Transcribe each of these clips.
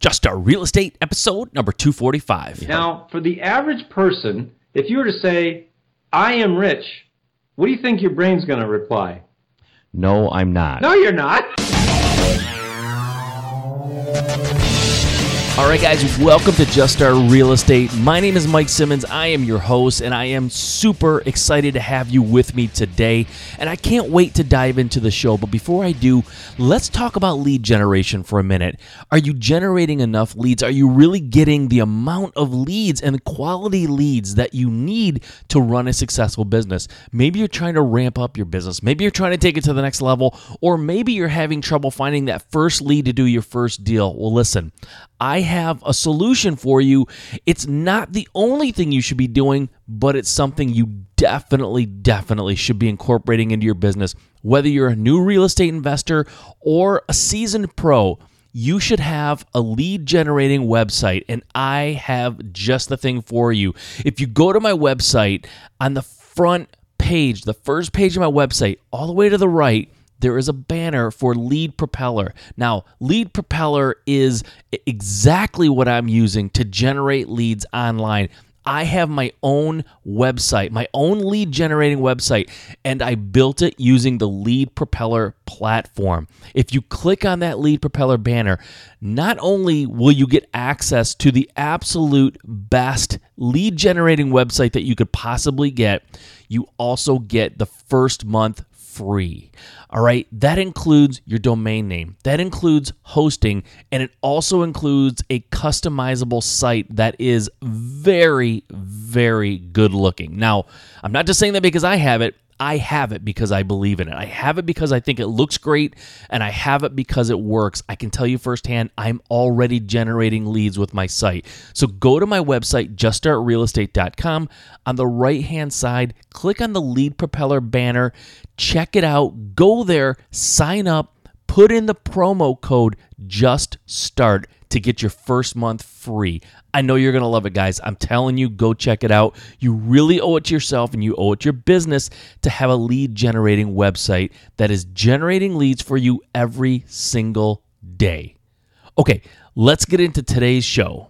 Just Start Real Estate, episode number 245. Now, for the average person, if you were to say, I am rich, what do you think your brain's going to reply? No, I'm not. No, you're not. All right, guys, welcome to Just Start Real Estate. My name is Mike Simmons. I am your host, and I am super excited to have you with me today. And I can't wait to dive into the show. But before I do, let's talk about lead generation for a minute. Are you generating enough leads? Are you really getting the amount of leads and quality leads that you need to run a successful business? Maybe you're trying to ramp up your business. Maybe you're trying to take it to the next level, or maybe you're having trouble finding that first lead to do your first deal. Well, listen, I have a solution for you. It's not the only thing you should be doing, but it's something you definitely, definitely should be incorporating into your business. Whether you're a new real estate investor or a seasoned pro, you should have a lead generating website, and I have just the thing for you. If you go to my website, on the front page, the first page of my website, all the way to the right, there is a banner for Lead Propeller. Now, Lead Propeller is exactly what I'm using to generate leads online. I have my own website, my own lead generating website, and I built it using the Lead Propeller platform. If you click on that Lead Propeller banner, not only will you get access to the absolute best lead generating website that you could possibly get, you also get the first month free. All right, that includes your domain name, that includes hosting, and it also includes a customizable site that is very, very good looking. Now, I'm not just saying that because I have it. I have it because I believe in it. I have it because I think it looks great and I have it because it works. I can tell you firsthand, I'm already generating leads with my site. So go to my website, juststartrealestate.com. On the right hand side, click on the lead propeller banner, check it out, go there, sign up, put in the promo code just start to get your first month free. I know you're going to love it, guys. I'm telling you, go check it out. You really owe it to yourself and you owe it to your business to have a lead generating website that is generating leads for you every single day. Okay, let's get into today's show.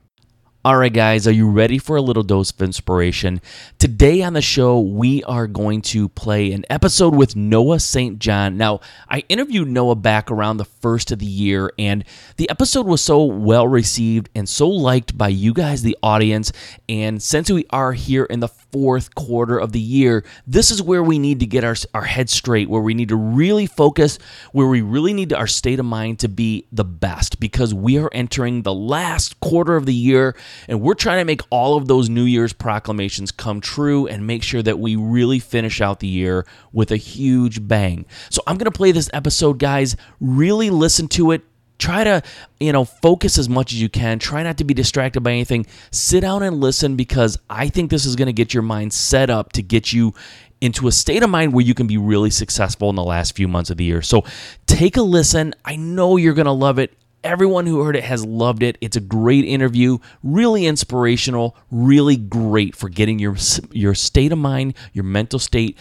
All right, guys, are you ready for a little dose of inspiration? Today on the show, we are going to play an episode with Noah St. John. Now, I interviewed Noah back around the first of the year, and the episode was so well received and so liked by you guys, the audience. And since we are here in the fourth quarter of the year, this is where we need to get our, our head straight, where we need to really focus, where we really need our state of mind to be the best because we are entering the last quarter of the year and we're trying to make all of those New Year's proclamations come true and make sure that we really finish out the year with a huge bang. So I'm going to play this episode, guys. Really listen to it try to you know focus as much as you can. Try not to be distracted by anything. Sit down and listen because i think this is going to get your mind set up to get you into a state of mind where you can be really successful in the last few months of the year. So take a listen. I know you're going to love it. Everyone who heard it has loved it. It's a great interview, really inspirational, really great for getting your your state of mind, your mental state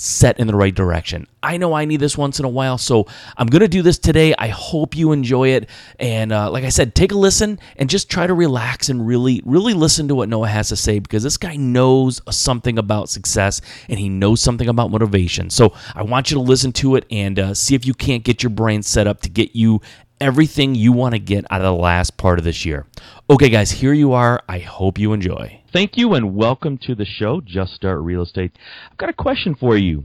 set in the right direction. I know I need this once in a while, so I'm going to do this today. I hope you enjoy it. And uh, like I said, take a listen and just try to relax and really, really listen to what Noah has to say because this guy knows something about success and he knows something about motivation. So I want you to listen to it and uh, see if you can't get your brain set up to get you everything you want to get out of the last part of this year. Okay, guys, here you are. I hope you enjoy. Thank you and welcome to the show, Just Start Real Estate. I've got a question for you.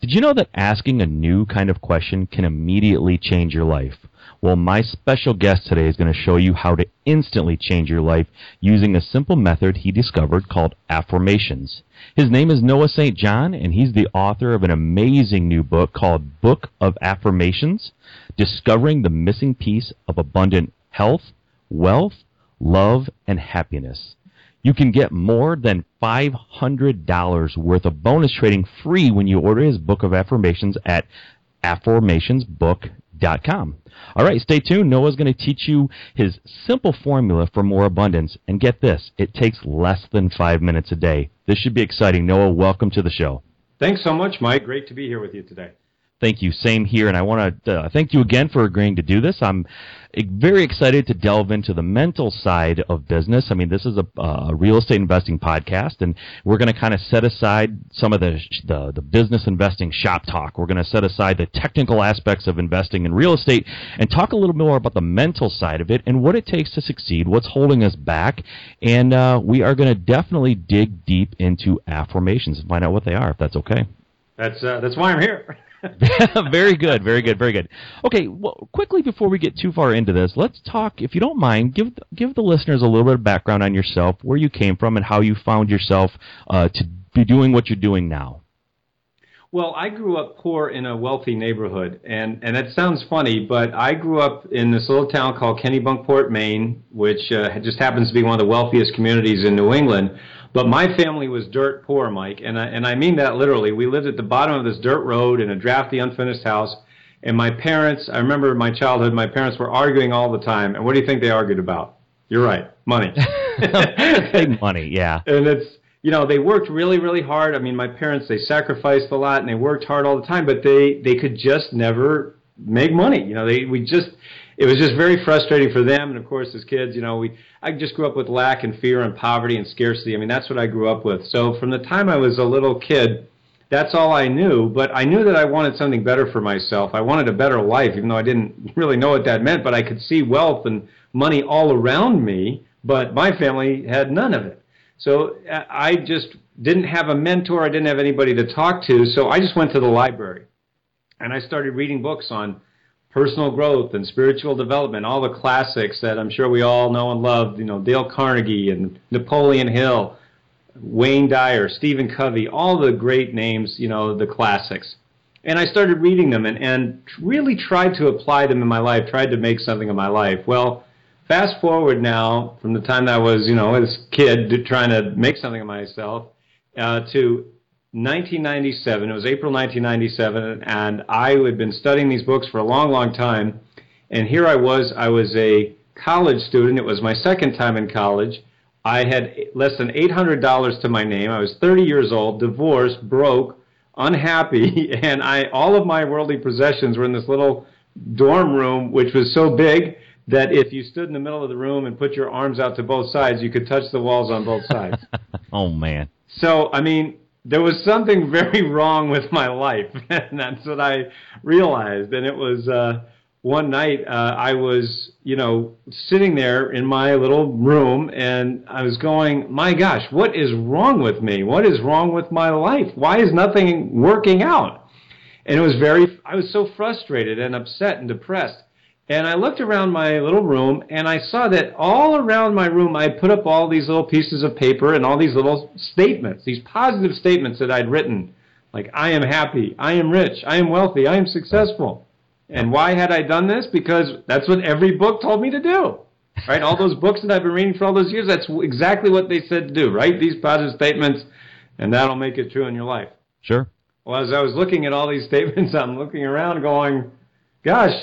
Did you know that asking a new kind of question can immediately change your life? Well, my special guest today is going to show you how to instantly change your life using a simple method he discovered called afformations. His name is Noah St. John, and he's the author of an amazing new book called Book of Afformations Discovering the Missing Piece of Abundant Health, Wealth, Love, and Happiness. You can get more than $500 worth of bonus trading free when you order his Book of Afformations at afformationsbook.com. All right, stay tuned. Noah's going to teach you his simple formula for more abundance. And get this, it takes less than five minutes a day. This should be exciting. Noah, welcome to the show. Thanks so much, Mike. Great to be here with you today. Thank you. Same here. And I want to uh, thank you again for agreeing to do this. I'm very excited to delve into the mental side of business. I mean, this is a, a real estate investing podcast, and we're going to kind of set aside some of the, the, the business investing shop talk. We're going to set aside the technical aspects of investing in real estate and talk a little more about the mental side of it and what it takes to succeed, what's holding us back, and uh, we are going to definitely dig deep into afformations and find out what they are, if that's okay. That's uh, that's why I'm here. very good, very good, very good. Okay, well, quickly before we get too far into this, let's talk. If you don't mind, give give the listeners a little bit of background on yourself, where you came from, and how you found yourself uh, to be doing what you're doing now. Well, I grew up poor in a wealthy neighborhood, and and that sounds funny, but I grew up in this little town called Kennebunkport, Maine, which uh, just happens to be one of the wealthiest communities in New England. But my family was dirt poor, Mike, and I, and I mean that literally. We lived at the bottom of this dirt road in a drafty, unfinished house. And my parents, I remember my childhood, my parents were arguing all the time. And what do you think they argued about? You're right, money. Big money, yeah. And it's, you know, they worked really, really hard. I mean, my parents, they sacrificed a lot and they worked hard all the time, but they, they could just never make money. You know, they, we just, it was just very frustrating for them. And of course, as kids, you know, we I just grew up with lack and fear and poverty and scarcity. I mean, that's what I grew up with. So from the time I was a little kid, that's all I knew. But I knew that I wanted something better for myself. I wanted a better life, even though I didn't really know what that meant. But I could see wealth and money all around me, but my family had none of it. So uh, I just didn't have a mentor. I didn't have anybody to talk to. So I just went to the library and I started reading books on personal growth and spiritual development, all the classics that I'm sure we all know and love, you know, Dale Carnegie and Napoleon Hill, Wayne Dyer, Stephen Covey, all the great names, you know, the classics. And I started reading them and, and really tried to apply them in my life, tried to make something of my life. Well, fast forward now from the time that I was, you know, as a kid trying to make something of myself uh, to 1997. It was April 1997, and I had been studying these books for a long, long time. And here I was. I was a college student. It was my second time in college. I had less than $800 to my name. I was 30 years old, divorced, broke, unhappy, and I all of my worldly possessions were in this little dorm room, which was so big that if you stood in the middle of the room and put your arms out to both sides, you could touch the walls on both sides. oh man. So, I mean, there was something very wrong with my life, and that's what I realized. And it was uh, one night uh, I was, you know, sitting there in my little room, and I was going, "My gosh, what is wrong with me? What is wrong with my life? Why is nothing working out?" And it was very, I was so frustrated and upset and depressed. And I looked around my little room and I saw that all around my room I put up all these little pieces of paper and all these little statements, these positive statements that I'd written. Like, I am happy, I am rich, I am wealthy, I am successful. And why had I done this? Because that's what every book told me to do. Right? all those books that I've been reading for all those years, that's exactly what they said to do. Write these positive statements, and that'll make it true in your life. Sure. Well, as I was looking at all these statements, I'm looking around going, gosh,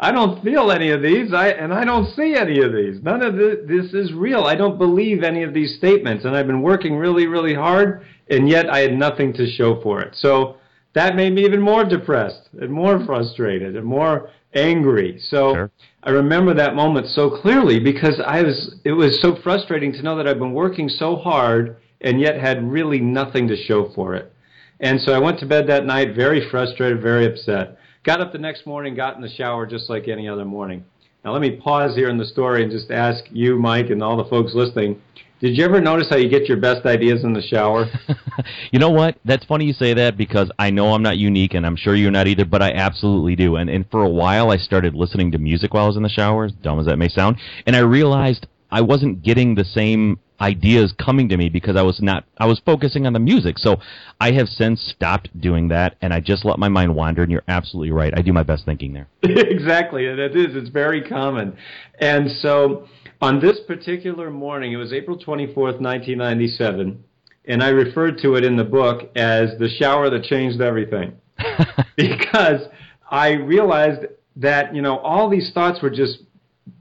I don't feel any of these, I, and I don't see any of these. None of this, this is real. I don't believe any of these statements, and I've been working really, really hard, and yet I had nothing to show for it. So that made me even more depressed, and more frustrated, and more angry. So sure. I remember that moment so clearly because I was. It was so frustrating to know that I've been working so hard, and yet had really nothing to show for it. And so I went to bed that night very frustrated, very upset. Got up the next morning, got in the shower just like any other morning. Now, let me pause here in the story and just ask you, Mike, and all the folks listening did you ever notice how you get your best ideas in the shower? you know what? That's funny you say that because I know I'm not unique and I'm sure you're not either, but I absolutely do. And and for a while I started listening to music while I was in the shower, dumb as that may sound, and I realized I wasn't getting the same ideas coming to me because I was not I was focusing on the music. So I have since stopped doing that and I just let my mind wander and you're absolutely right. I do my best thinking there. exactly. And it is. It's very common. And so on this particular morning, it was April 24th, 1997, and I referred to it in the book as the shower that changed everything. because I realized that, you know, all these thoughts were just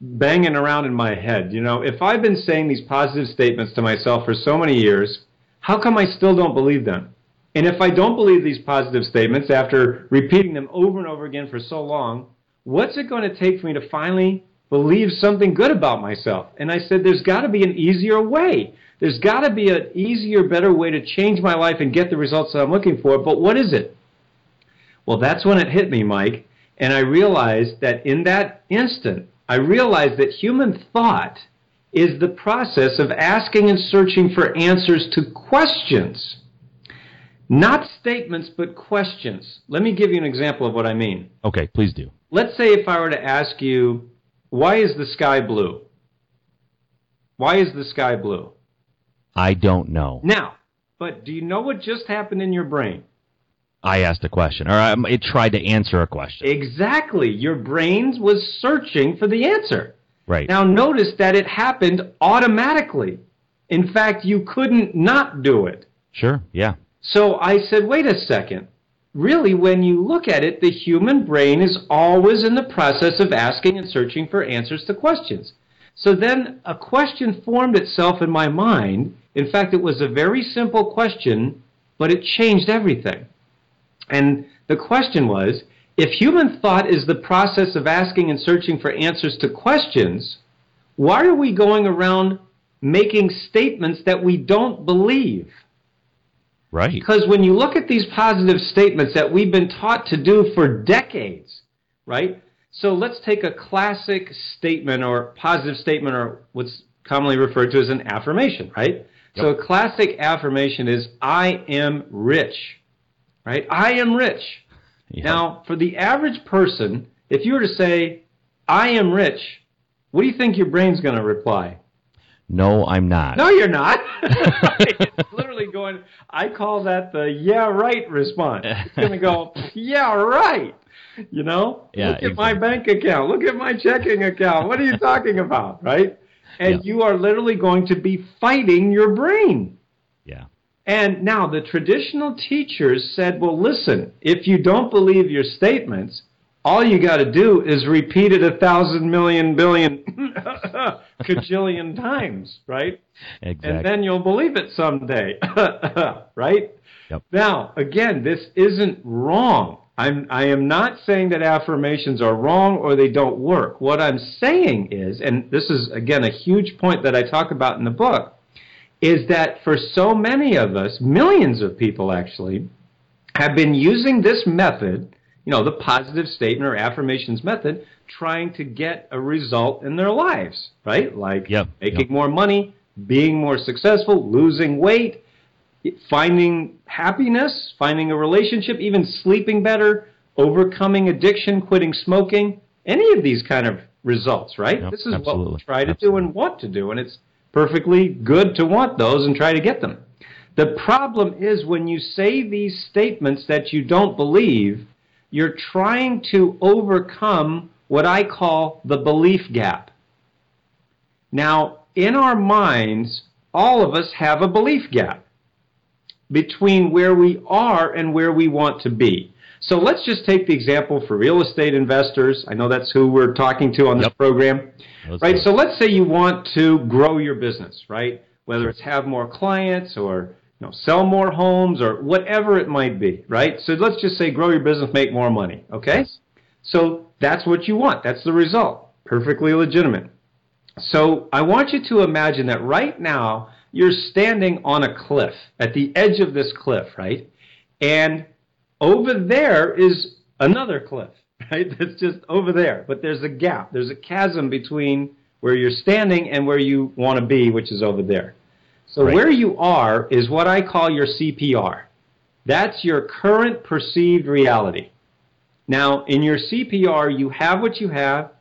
banging around in my head. You know, if I've been saying these positive statements to myself for so many years, how come I still don't believe them? And if I don't believe these positive statements after repeating them over and over again for so long, what's it going to take for me to finally believe something good about myself? And I said, there's got to be an easier way. There's got to be an easier, better way to change my life and get the results that I'm looking for. But what is it? Well, that's when it hit me, Mike. And I realized that in that instant, I realized that human thought is the process of asking and searching for answers to questions. Not statements, but questions. Let me give you an example of what I mean. Okay, please do. Let's say if I were to ask you, why is the sky blue? Why is the sky blue? I don't know. Now, but do you know what just happened in your brain? I asked a question, or um, it tried to answer a question. Exactly. Your brain was searching for the answer. Right. Now, notice that it happened automatically. In fact, you couldn't not do it. Sure, yeah. So I said, wait a second. Really, when you look at it, the human brain is always in the process of asking and searching for answers to questions. So then a question formed itself in my mind. In fact, it was a very simple question, but it changed everything. And the question was if human thought is the process of asking and searching for answers to questions, why are we going around making statements that we don't believe? Right. Because when you look at these positive statements that we've been taught to do for decades, right? So let's take a classic statement or positive statement or what's commonly referred to as an affirmation, right? Yep. So a classic affirmation is I am rich. Right? I am rich. Yep. Now, for the average person, if you were to say I am rich, what do you think your brain's going to reply? No, I'm not. No, you're not. it's literally going, I call that the yeah, right response. It's going to go, yeah, right. You know? Yeah, Look at exactly. my bank account. Look at my checking account. What are you talking about? Right? And Yeah. you are literally going to be fighting your brain. And now the traditional teachers said, well, listen, if you don't believe your statements, all you got to do is repeat it a thousand million billion cajillion times, right? Exactly. And then you'll believe it someday, right? Yep. Now, again, this isn't wrong. I'm, I am not saying that affirmations are wrong or they don't work. What I'm saying is, and this is, again, a huge point that I talk about in the book, is that for so many of us, millions of people actually, have been using this method, you know, the positive statement or affirmations method, trying to get a result in their lives, right? Like Yep, making yep. more money, being more successful, losing weight, finding happiness, finding a relationship, even sleeping better, overcoming addiction, quitting smoking, any of these kind of results, right? Yep, this is what absolutely, we try to do and want to do, and it's perfectly good to want those and try to get them. The problem is when you say these statements that you don't believe, you're trying to overcome what I call the belief gap. Now, in our minds, all of us have a belief gap between where we are and where we want to be. So let's just take the example for real estate investors. I know that's who we're talking to on this Yep. program. Let's Right, so let's say you want to grow your business, right? Whether it's have more clients or you know, sell more homes or whatever it might be, right? So let's just say grow your business, make more money, okay? Yes. So that's what you want. That's the result. Perfectly legitimate. So I want you to imagine that right now you're standing on a cliff, at the edge of this cliff, right? And over there is another cliff, right? That's just over there. But there's a gap, there's a chasm between where you're standing and where you want to be, which is over there. So Right. where you are is what I call your CPR. That's your current perceived reality. Now, in your CPR, you have what you have,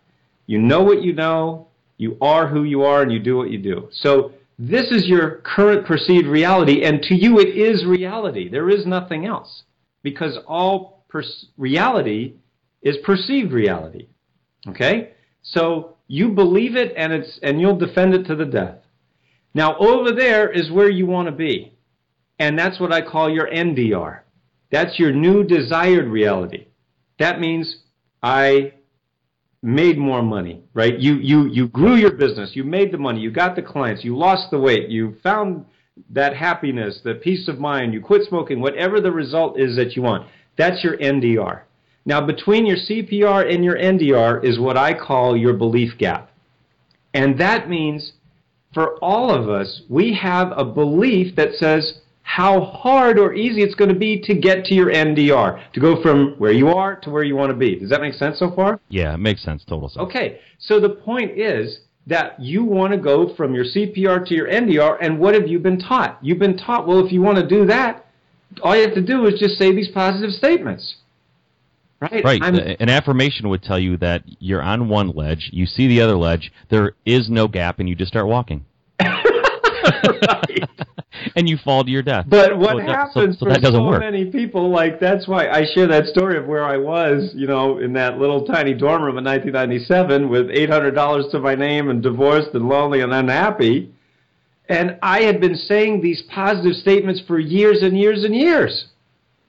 you know what you know, you are who you are, and you do what you do. So this is your current perceived reality, and to you it is reality. There is nothing else. Because all pers- reality is perceived reality. Okay? So you believe it and it's and you'll defend it to the death. Now over there is where you want to be. And that's what I call your NDR. That's your new desired reality. That means I made more money, right? You you you grew your business, you made the money, you got the clients, you lost the weight, you found that happiness, the peace of mind, you quit smoking, whatever the result is that you want. That's your NDR. Now, between your CPR and your NDR is what I call your belief gap. And that means for all of us, we have a belief that says how hard or easy it's going to be to get to your NDR, to go from where you are to where you want to be. Does that make sense so far? Yeah, it makes sense, total sense. Okay, so the point is that you want to go from your CPR to your NDR, and what have you been taught? You've been taught, well, if you want to do that, all you have to do is just say these positive statements. Right. Right. I'm, An affirmation would tell you that you're on one ledge, you see the other ledge, there is no gap, and you just start walking. Right. and you fall to your death. But what so happens so, so for so work. many people, like that's why I share that story of where I was, you know, in that little tiny dorm room in 1997 with $800 to my name and divorced and lonely and unhappy. And I had been saying these positive statements for years and years and years.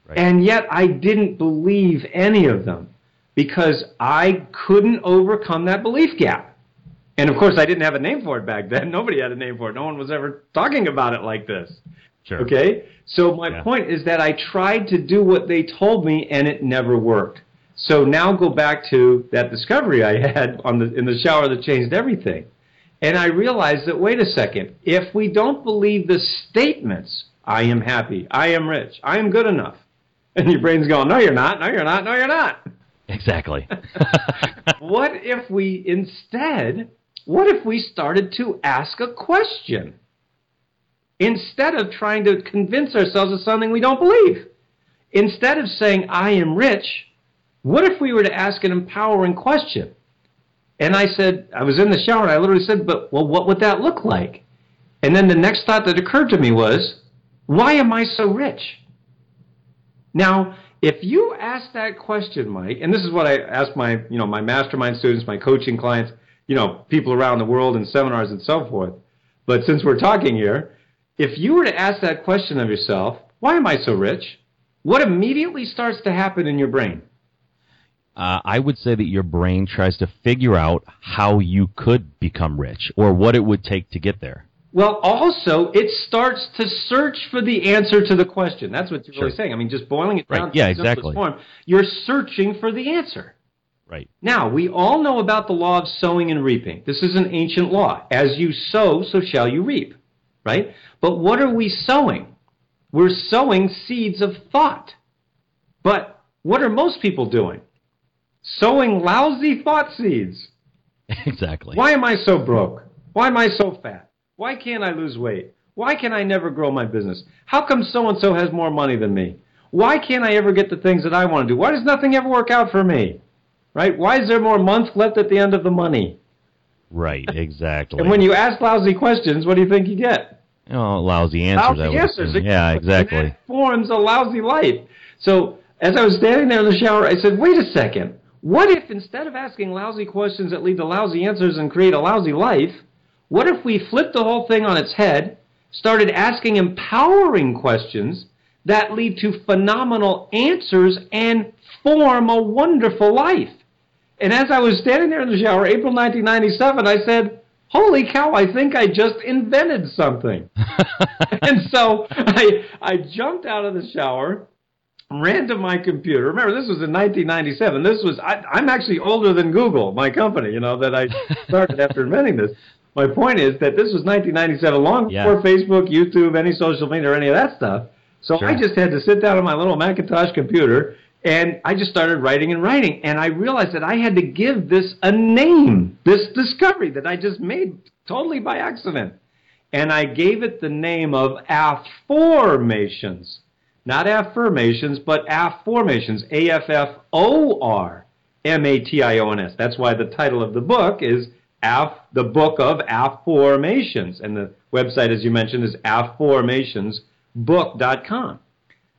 Right. And yet I didn't believe any of them because I couldn't overcome that belief gap. And of course, I didn't have a name for it back then. Nobody had a name for it. No one was ever talking about it like this. Sure. Okay? So my yeah. point is that I tried to do what they told me and it never worked. So now go back to that discovery I had on the in the shower that changed everything. And I realized that wait a second, if we don't believe the statements, I am happy, I am rich, I am good enough. And your brain's going, No, you're not, no, you're not, no, you're not. Exactly. what if we instead what if we started to ask a question? Instead of trying to convince ourselves of something we don't believe. Instead of saying, I am rich, what if we were to ask an empowering question? And I said, I was in the shower and I literally said, but well, what would that look like? And then the next thought that occurred to me was, why am I so rich? Now, if you ask that question, Mike, and this is what I ask my, you know, my mastermind students, my coaching clients, you know, people around the world and seminars and so forth. But since we're talking here, if you were to ask that question of yourself, why am I so rich? What immediately starts to happen in your brain? Uh, I would say that your brain tries to figure out how you could become rich or what it would take to get there. Well, also, it starts to search for the answer to the question. That's what you're sure. really saying. I mean, just boiling it down right. to yeah, exactly. form, you're searching for the answer. Right. Now, we all know about the law of sowing and reaping. This is an ancient law. As you sow, so shall you reap. Right? But what are we sowing? We're sowing seeds of thought. But what are most people doing? Sowing lousy thought seeds. Exactly. Why am I so broke? Why am I so fat? Why can't I lose weight? Why can I never grow my business? How come so and so has more money than me? Why can't I ever get the things that I want to do? Why does nothing ever work out for me? Right? Why is there more months left at the end of the money? Right, exactly. and when you ask lousy questions, what do you think you get? Oh, lousy answers. Lousy answers. Yeah, exactly. Forms a lousy life. So as I was standing there in the shower, I said, wait a second. What if instead of asking lousy questions that lead to lousy answers and create a lousy life, what if we flipped the whole thing on its head, started asking empowering questions that lead to phenomenal answers and form a wonderful life? And as I was standing there in the shower, April 1997, I said, Holy cow, I think I just invented something. and so I, I jumped out of the shower, ran to my computer. Remember, this was in 1997. This was, I, I'm actually older than Google, my company, you know, that I started after inventing this. My point is that this was 1997, long yeah. before Facebook, YouTube, any social media, or any of that stuff. So sure. I just had to sit down on my little Macintosh computer and I just started writing and writing. And I realized that I had to give this a name, this discovery that I just made totally by accident. And I gave it the name of afformations. Not affirmations, but afformations. A F F O R M A T I O N S. That's why the title of the book is Af, the Book of Afformations. And the website, as you mentioned, is afformationsbook.com.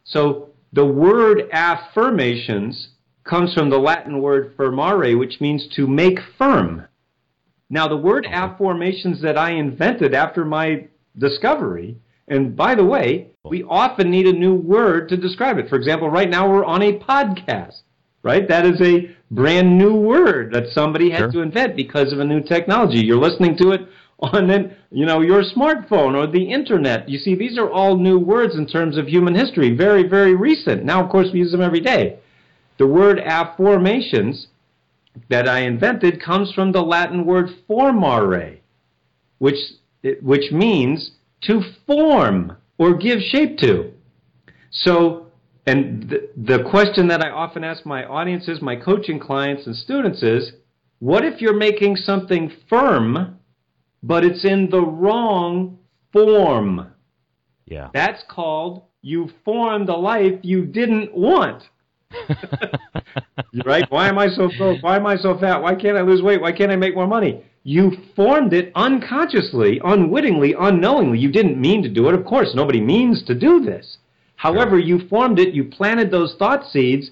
So the word affirmations comes from the Latin word firmare, which means to make firm. Now, the word afformations that I invented after my discovery, and by the way, we often need a new word to describe it. For example, right now we're on a podcast, right? That is a brand new word that somebody had sure. to invent because of a new technology. You're listening to it on then you know your smartphone or the internet. You see, these are all new words in terms of human history, very very recent. Now, of course, we use them every day. The word afformations that I invented comes from the Latin word formare, which which means to form or give shape to. So, and the, the question that I often ask my audiences, my coaching clients and students is, what if you're making something firm, but it's in the wrong form? Yeah. That's called you formed a life you didn't want. right? Why am I so broke? Why am I so fat? Why can't I lose weight? Why can't I make more money? You formed it unconsciously, unwittingly, unknowingly. You didn't mean to do it. Of course, nobody means to do this. However, you formed it, you planted those thought seeds,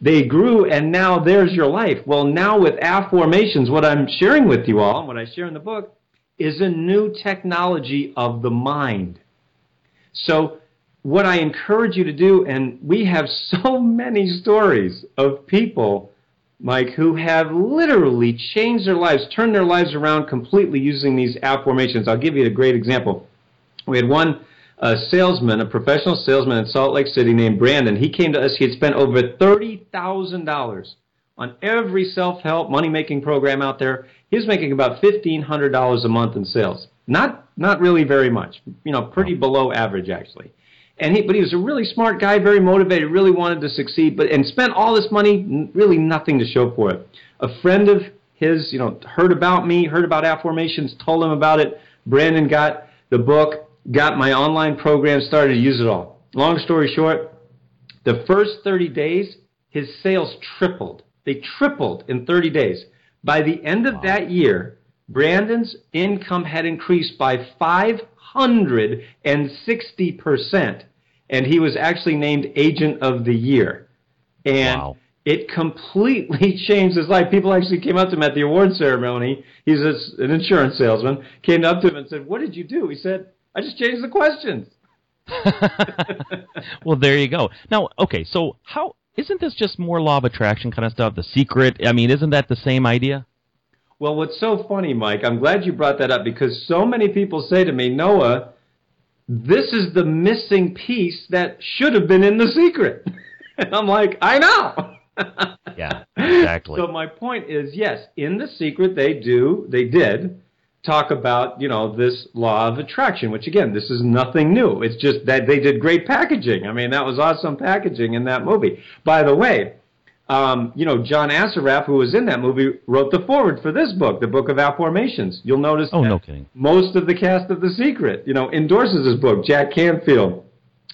they grew, and now there's your life. Well, now with afformations, what I'm sharing with you all, and what I share in the book, is a new technology of the mind. So, what I encourage you to do, and we have so many stories of people, Mike, who have literally changed their lives, turned their lives around completely using these afformations. I'll give you a great example. We had one a salesman, a professional salesman in Salt Lake City named Brandon. He came to us. He had spent over $30,000 on every self-help money-making program out there. He was making about $1,500 a month in sales. Not, not really very much. You know, pretty below average actually. And he, but he was a really smart guy, very motivated, really wanted to succeed, but and spent all this money, really nothing to show for it. A friend of his, you know, heard about me, heard about afformations, told him about it. Brandon got the book, got my online program started to use it all. Long story short, the first 30 days, his sales tripled. They tripled in 30 days. By the end of wow. that year, Brandon's income had increased by 560%, and he was actually named Agent of the Year. And wow. it completely changed his life. People actually came up to him at the award ceremony. He's an insurance salesman. Came up to him and said, "What did you do?" He said, I just changed the questions. well, there you go. Now, okay, so how isn't this just more law of attraction kind of stuff? The secret. I mean, isn't that the same idea? Well, what's so funny, Mike? I'm glad you brought that up because so many people say to me, Noah, this is the missing piece that should have been in the secret. and I'm like, I know. yeah, exactly. So my point is, yes, in the secret they do, they did talk about you know this law of attraction which again this is nothing new. It's just that they did great packaging. I mean that was awesome packaging in that movie. By the way um, you know john assaraf who was in that movie wrote the foreword for this book the book of afformations you'll notice oh no kidding. most of the cast of the secret you know endorses this book. Jack canfield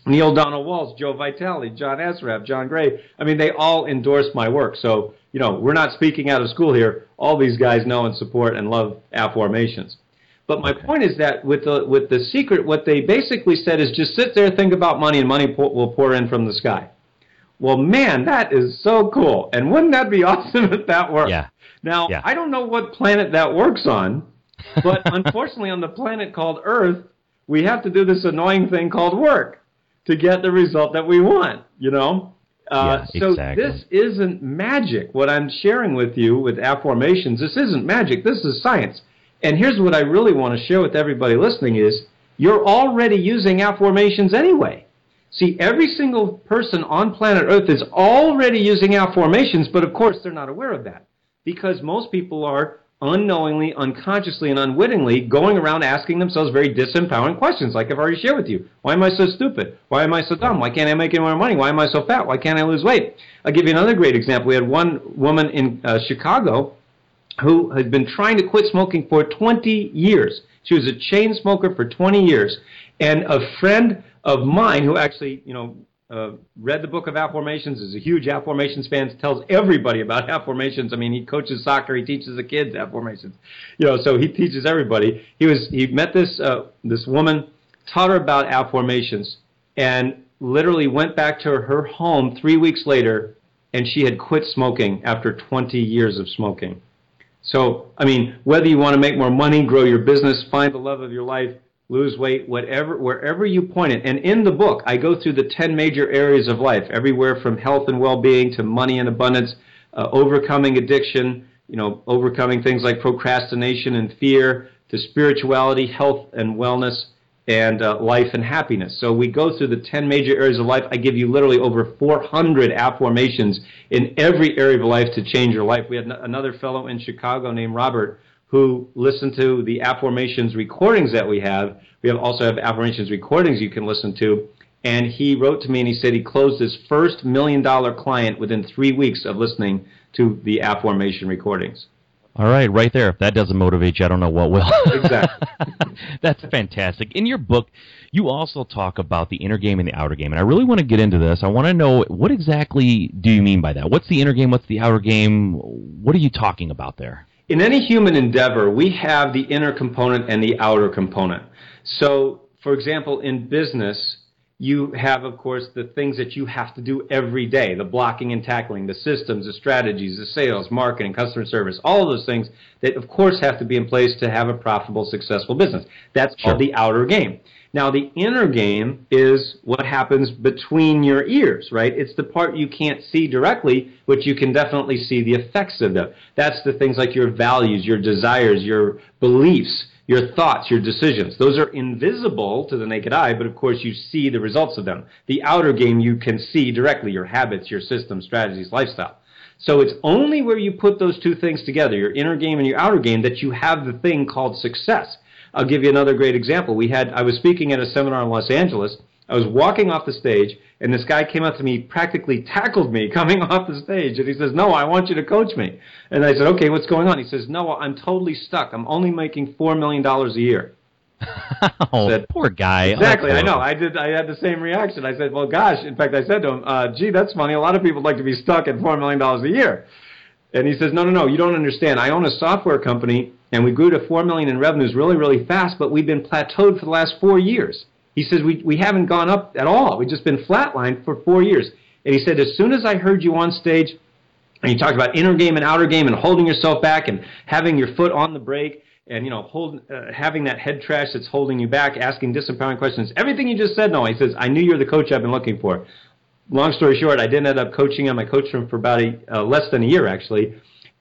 Neale Donald Walsch, Joe Vitale, John Assaraf, John Gray. I mean, they all endorse my work. So, you know, we're not speaking out of school here. All these guys know and support and love afformations. But my okay. point is that with the with the secret, what they basically said is just sit there, think about money, and money pour, will pour in from the sky. Well, man, that is so cool. And wouldn't that be awesome if that worked? Yeah. Now, yeah. I don't know what planet that works on, but unfortunately, on the planet called Earth, we have to do this annoying thing called work to get the result that we want, you know? Uh, yeah, so exactly. this isn't magic. What I'm sharing with you with afformations, this isn't magic. This is science. And here's what I really want to share with everybody listening is you're already using afformations anyway. See, every single person on planet Earth is already using afformations, but of course they're not aware of that because most people are unknowingly, unconsciously, and unwittingly going around asking themselves very disempowering questions, like I've already shared with you. Why am I so stupid? Why am I so dumb? Why can't I make any more money? Why am I so fat? Why can't I lose weight? I'll give you another great example. We had one woman in uh, Chicago who had been trying to quit smoking for 20 years. She was a chain smoker for 20 years. And a friend of mine who actually, you know, uh, read the book of afformations, is a huge afformations fan, tells everybody about afformations. I mean, he coaches soccer, he teaches the kids afformations, you know, so he teaches everybody. He was he met this uh, this woman, taught her about afformations, and literally went back to her home three weeks later, and she had quit smoking after 20 years of smoking. So, I mean, whether you want to make more money, grow your business, find the love of your life, lose weight, whatever, wherever you point it. And in the book, I go through the 10 major areas of life, everywhere from health and well-being to money and abundance, uh, overcoming addiction, you know, overcoming things like procrastination and fear, to spirituality, health and wellness, and uh, life and happiness. So we go through the 10 major areas of life. I give you literally over 400 afformations in every area of life to change your life. We had another fellow in Chicago named Robert who listened to the afformations recordings that we have. We have also have afformations recordings you can listen to. And he wrote to me and he said he closed his first million dollar client within three weeks of listening to the afformation recordings. All right, right there. If that doesn't motivate you, I don't know what will. exactly. That's fantastic. In your book, you also talk about the inner game and the outer game, and I really want to get into this. I want to know what exactly do you mean by that? What's the inner game? What's the outer game? What are you talking about there? In any human endeavor, we have the inner component and the outer component. So, for example, in business, you have, of course, the things that you have to do every day the blocking and tackling, the systems, the strategies, the sales, marketing, customer service, all of those things that, of course, have to be in place to have a profitable, successful business. That's sure. called the outer game. Now, the inner game is what happens between your ears, right? It's the part you can't see directly, but you can definitely see the effects of them. That's the things like your values, your desires, your beliefs your thoughts, your decisions. Those are invisible to the naked eye, but of course you see the results of them. The outer game you can see directly, your habits, your systems, strategies, lifestyle. So it's only where you put those two things together, your inner game and your outer game, that you have the thing called success. I'll give you another great example. We had I was speaking at a seminar in Los Angeles. I was walking off the stage and this guy came up to me, practically tackled me coming off the stage, and he says, "No, I want you to coach me." And I said, "Okay, what's going on?" He says, "No, I'm totally stuck. I'm only making four million dollars a year." oh, said, poor guy. Exactly, oh, I know. I did. I had the same reaction. I said, "Well, gosh." In fact, I said to him, uh, "Gee, that's funny. A lot of people like to be stuck at four million dollars a year." And he says, "No, no, no. You don't understand. I own a software company, and we grew to four million in revenues really, really fast, but we've been plateaued for the last four years." He says, we, we haven't gone up at all. We've just been flatlined for four years. And he said, as soon as I heard you on stage, and you talked about inner game and outer game and holding yourself back and having your foot on the brake and, you know, hold, uh, having that head trash that's holding you back, asking disempowering questions, everything you just said, no, he says, I knew you're the coach I've been looking for. Long story short, I didn't end up coaching him. I coached him for about a, uh, less than a year, actually.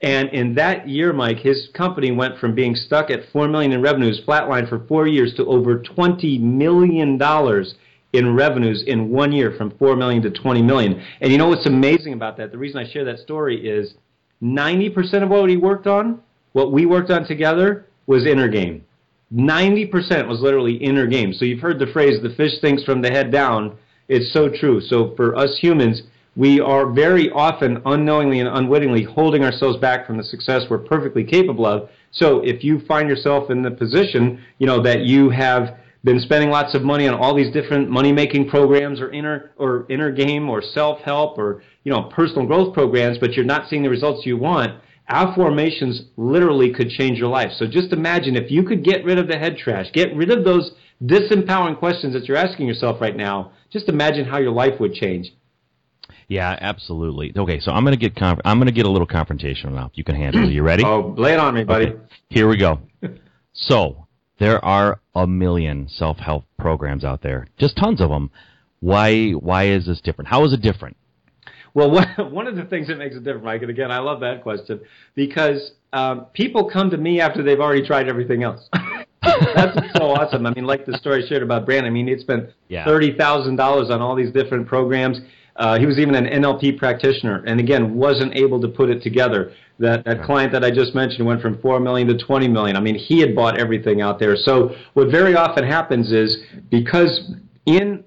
And in that year, Mike, his company went from being stuck at four million in revenues, flatlined for four years, to over twenty million dollars in revenues in one year, from four million to twenty million. And you know what's amazing about that? The reason I share that story is ninety percent of what he worked on, what we worked on together, was inner game. Ninety percent was literally inner game. So you've heard the phrase "the fish thinks from the head down." It's so true. So for us humans we are very often unknowingly and unwittingly holding ourselves back from the success we're perfectly capable of. So if you find yourself in the position, you know, that you have been spending lots of money on all these different money making programs or inner or inner game or self help or you know personal growth programs, but you're not seeing the results you want, afformations literally could change your life. So just imagine if you could get rid of the head trash, get rid of those disempowering questions that you're asking yourself right now. Just imagine how your life would change. Yeah, absolutely. Okay, so I'm gonna get conf- I'm gonna get a little confrontational now. You can handle it. You ready? Oh, lay it on me, buddy. Okay, here we go. so there are a million self-help programs out there, just tons of them. Why why is this different? How is it different? Well, one of the things that makes it different, Mike, and again, I love that question because um, people come to me after they've already tried everything else. That's so awesome. I mean, like the story I shared about Brand. I mean, he spent yeah. thirty thousand dollars on all these different programs. Uh, he was even an NLP practitioner, and again, wasn't able to put it together. That that client that I just mentioned went from four million to twenty million. I mean, he had bought everything out there. So what very often happens is because in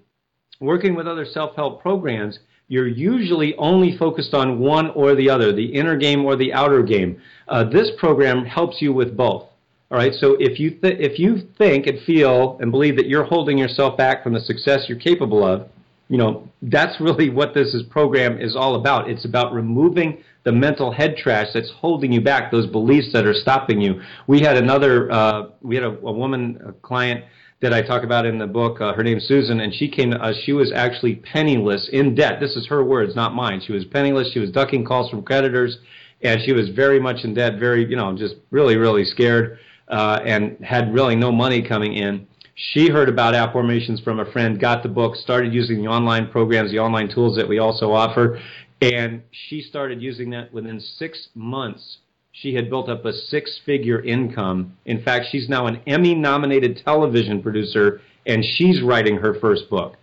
working with other self-help programs, you're usually only focused on one or the other, the inner game or the outer game. Uh, this program helps you with both. All right. So if you th- if you think and feel and believe that you're holding yourself back from the success you're capable of, you know, that's really what this is, program is all about. It's about removing the mental head trash that's holding you back, those beliefs that are stopping you. We had another, uh, we had a, a woman, a client that I talk about in the book. Uh, her name's Susan, and she came us. She was actually penniless, in debt. This is her words, not mine. She was penniless. She was ducking calls from creditors, and she was very much in debt. Very, you know, just really, really scared, uh, and had really no money coming in. She heard about afformations from a friend, got the book, started using the online programs, the online tools that we also offer, and she started using that within six months. she had built up a six figure income. In fact, she's now an Emmy nominated television producer and she's writing her first book.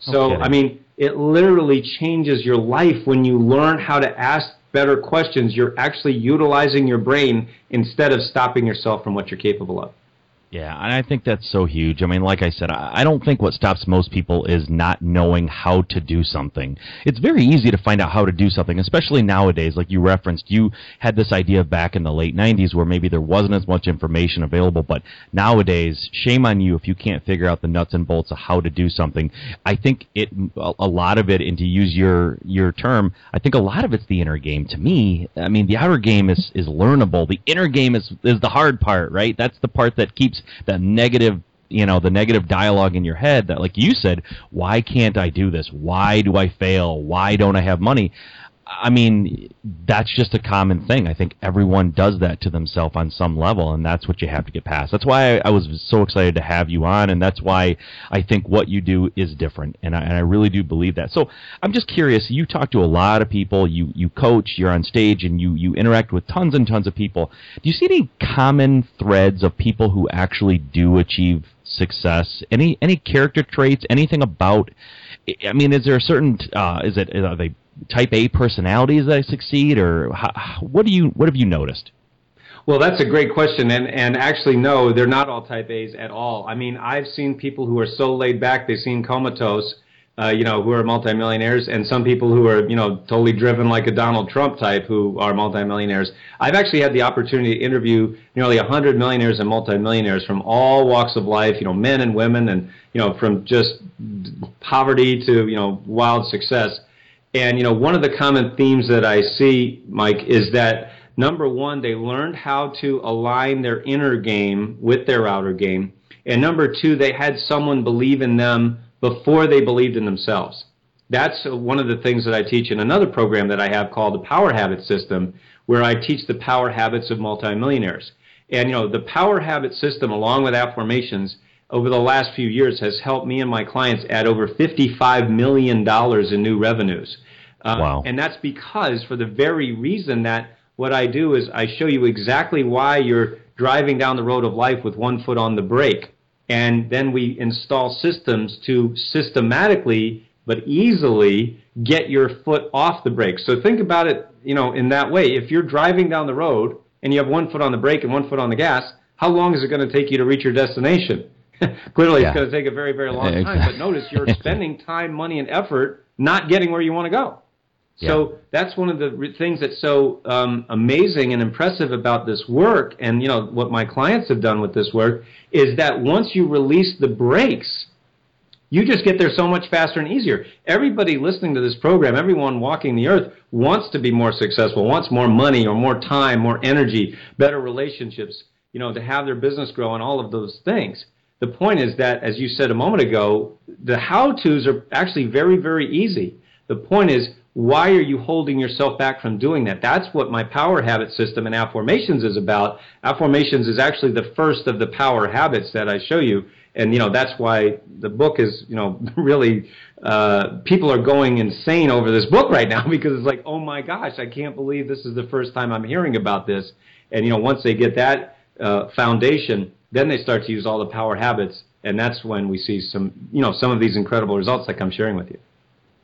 So, Okay. I mean, it literally changes your life when you learn how to ask better questions. You're actually utilizing your brain instead of stopping yourself from what you're capable of. Yeah, and I think that's so huge. I mean, like I said, I don't think what stops most people is not knowing how to do something. It's very easy to find out how to do something, especially nowadays. Like you referenced, you had this idea back in the late 90s where maybe there wasn't as much information available, but nowadays, shame on you if you can't figure out the nuts and bolts of how to do something. I think it a lot of it and to use your your term, I think a lot of it's the inner game to me. I mean, the outer game is is learnable. The inner game is is the hard part, right? That's the part that keeps that negative you know the negative dialogue in your head that like you said why can't i do this? Why do i fail? Why don't i have money i mean that's just a common thing. I think everyone does that to themselves on some level and that's what you have to get past. That's why i, I was so excited to have you on and that's why i think what you do is different and I, and I really do believe that. So i'm just curious you talk to a lot of people you you coach you're on stage and you you interact with tons and tons of people. Do you see any common threads of people who actually do achieve success? Any any character traits anything about i mean is there a certain uh is it are they type a personalities that succeed or how, what do you what have you noticed Well, that's a great question, and and actually, no, they're not all Type A's at all. I mean, I've seen people who are so laid back they seem comatose, uh, you know, who are multimillionaires, and some people who are you know totally driven like a Donald Trump type who are multimillionaires. I've actually had the opportunity to interview nearly 100 millionaires and multimillionaires from all walks of life, you know, men and women, and you know, from just poverty to you know wild success. And you know, one of the common themes that I see, Mike, is that number one, they learned how to align their inner game with their outer game, and number two, they had someone believe in them before they believed in themselves. That's one of the things that I teach in another program that I have called the Power Habit System, where I teach the power habits of multimillionaires. And you know, the Power Habit System, along with afformations, over the last few years has helped me and my clients add over $55 million in new revenues. Uh, Wow. And that's because, for the very reason that what I do is I show you exactly why you're driving down the road of life with one foot on the brake. And then we install systems to systematically but easily get your foot off the brake. So think about it, you know, in that way. If you're driving down the road and you have one foot on the brake and one foot on the gas, how long is it going to take you to reach your destination? Clearly, Yeah. it's going to take a very, very long time. Exactly. But notice you're spending time, money, and effort not getting where you want to go. So that's one of the re- things that's so um, amazing and impressive about this work, and you know what my clients have done with this work is that once you release the brakes, you just get there so much faster and easier. Everybody listening to this program, everyone walking the earth wants to be more successful, wants more money or more time, more energy, better relationships, you know, to have their business grow and all of those things. The point is that, as you said a moment ago, the how-tos are actually very, very easy. The point is, why are you holding yourself back from doing that? That's what my power habit system and afformations is about. Afformations is actually the first of the power habits that I show you. And, you know, that's why the book is, you know, really, uh, people are going insane over this book right now because it's like, oh my gosh, I can't believe this is the first time I'm hearing about this. And, you know, once they get that uh, foundation, then they start to use all the power habits. And that's when we see some, you know, some of these incredible results like I'm sharing with you.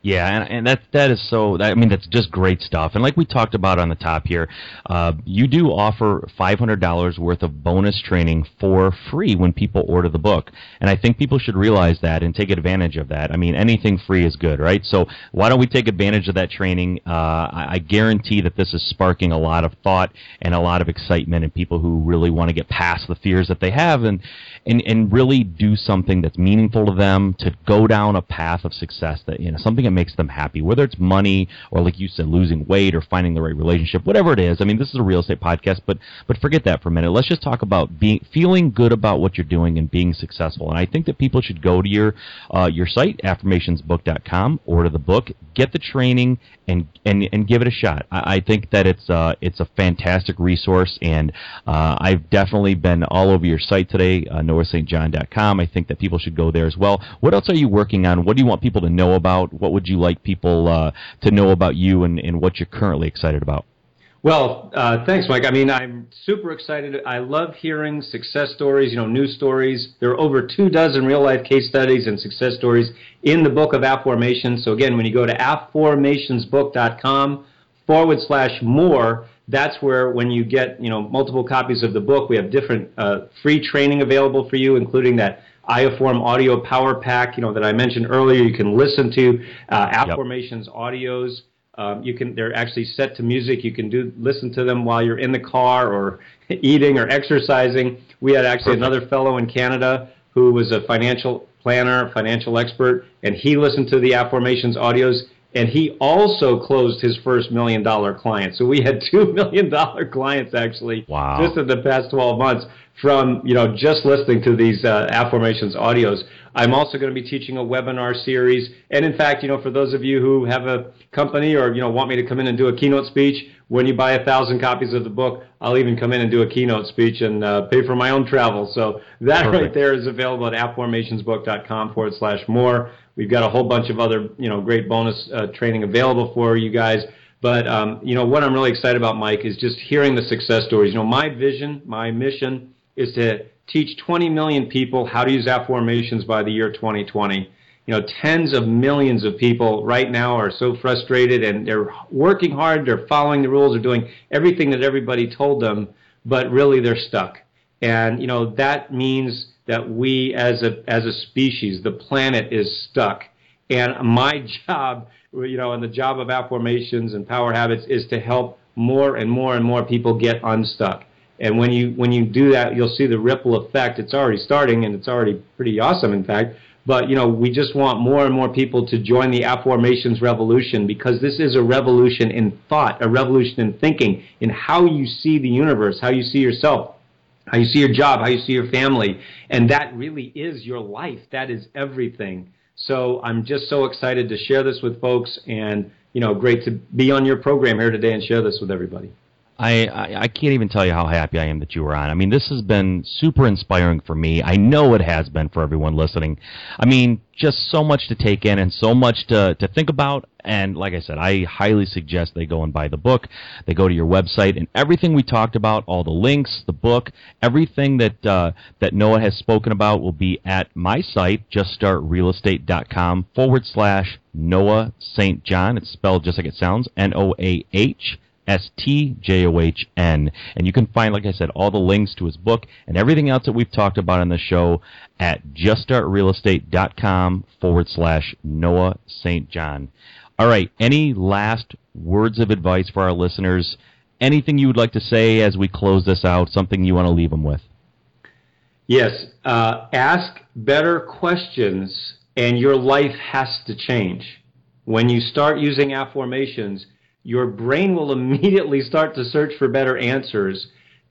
Yeah, and, and that that is so. I mean, that's just great stuff. And like we talked about on the top here, uh, you do offer five hundred dollars worth of bonus training for free when people order the book. And I think people should realize that and take advantage of that. I mean, anything free is good, right? So why don't we take advantage of that training? Uh, I, I guarantee that this is sparking a lot of thought and a lot of excitement in people who really want to get past the fears that they have and and and really do something that's meaningful to them to go down a path of success that you know something that makes them happy. Whether it's money or like you said losing weight or finding the right relationship whatever it is. I mean this is a real estate podcast but but forget that for a minute. Let's just talk about being feeling good about what you're doing and being successful. And i think that people should go to your uh, your site afformationsbook.com order the book get the training and and and give it a shot. I, I think that it's uh it's a fantastic resource and uh, i've definitely been all over your site today uh, noahstjohn.com i think that people should go there as well. What else are you working on? What do you want people to know about? What would you like people uh, to know about you and, and what you're currently excited about Well, uh, thanks, Mike. I mean, I'm super excited. I love hearing success stories, you know, news stories. There are over two dozen real life case studies and success stories in the book of Afformations. So, again, when you go to afformationsbook.com forward slash more, that's where when you get, you know, multiple copies of the book, we have different uh, free training available for you, including that iAfform audio power pack, you know, that I mentioned earlier. You can listen to uh, Afformations yep. audios um, you can they're actually set to music. You can do listen to them while you're in the car or eating or exercising. We had actually Perfect. another fellow in Canada who was a financial planner, financial expert, and he listened to the Afformations audios and he also closed his first million dollar client. So we had two million dollar clients actually wow. just in the past 12 months from you know just listening to these uh, Afformations audios. I'm also going to be teaching a webinar series, and in fact, you know, for those of you who have a company or you know want me to come in and do a keynote speech, when you buy a thousand copies of the book, I'll even come in and do a keynote speech and uh, pay for my own travel. So that Perfect. right there is available at afformationsbook.com forward slash more. We've got a whole bunch of other you know great bonus uh, training available for you guys. But um, you know what I'm really excited about, Mike, is just hearing the success stories. You know, my vision, my mission is to teach 20 million people how to use afformations by the year 2020. You know, tens of millions of people right now are so frustrated and they're working hard, they're following the rules, they're doing everything that everybody told them, but really they're stuck. And, you know, that means that we as a, as a species, the planet is stuck. And my job, you know, and the job of afformations and power habits is to help more and more and more people get unstuck. And when you when you do that, you'll see the ripple effect. It's already starting, and it's already pretty awesome, in fact. But you know, we just want more and more people to join the afformations revolution because this is a revolution in thought, a revolution in thinking, in how you see the universe, how you see yourself, how you see your job, how you see your family, and that really is your life. That is everything. So I'm just so excited to share this with folks, and you know, great to be on your program here today and share this with everybody. I, I, I can't even tell you how happy I am that you were on. I mean, this has been super inspiring for me. I know it has been for everyone listening. I mean, just so much to take in and so much to, to think about. And like I said, I highly suggest they go and buy the book. They go to your website and everything we talked about, all the links, the book, everything that uh, that Noah has spoken about will be at my site, juststartrealestate.com forward slash Noah St. John. It's spelled just like it sounds, N O A H S T J O H N. And you can find, like I said, all the links to his book and everything else that we've talked about in the show at juststartrealestate.com forward slash Noah St. John. All right, any last words of advice for our listeners? Anything you would like to say as we close this out? Something you want to leave them with? Yes. Uh, ask better questions, and your life has to change. When you start using afformations, your brain will immediately start to search for better answers.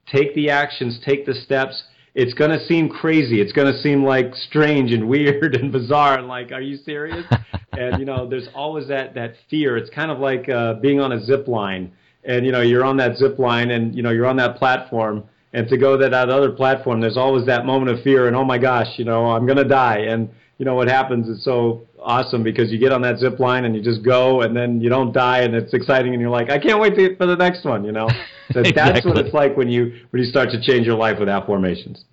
Take the actions, take the steps. It's going to seem crazy. It's going to seem like strange and weird and bizarre and like, are you serious? and you know, there's always that that fear. It's kind of like uh, being on a zip line, and you know, you're on that zip line, and you know, you're on that platform, and to go to that other platform, there's always that moment of fear, and oh my gosh, you know, I'm going to die, and you know what happens is so awesome because you get on that zip line and you just go and then you don't die and it's exciting and you're like I can't wait to, for the next one you know so exactly. that's what it's like when you when you start to change your life with afformations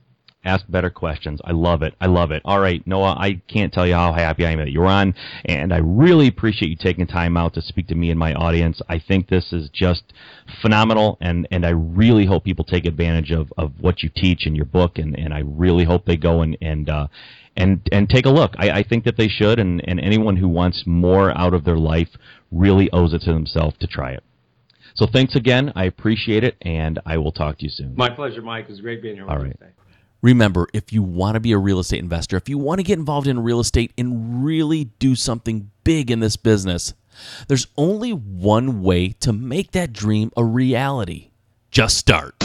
ask better questions. I love it. I love it. All right, Noah, I can't tell you how happy I am that you're on, and I really appreciate you taking time out to speak to me and my audience. I think this is just phenomenal, and, and I really hope people take advantage of, of what you teach in your book, and, and I really hope they go and, and uh, and and take a look. I, I think that they should, and, and anyone who wants more out of their life really owes it to themselves to try it. So thanks again. I appreciate it, and I will talk to you soon. My pleasure, Mike. It was great being here. All right. Today. Remember, if you want to be a real estate investor, if you want to get involved in real estate and really do something big in this business, there's only one way to make that dream a reality. Just start.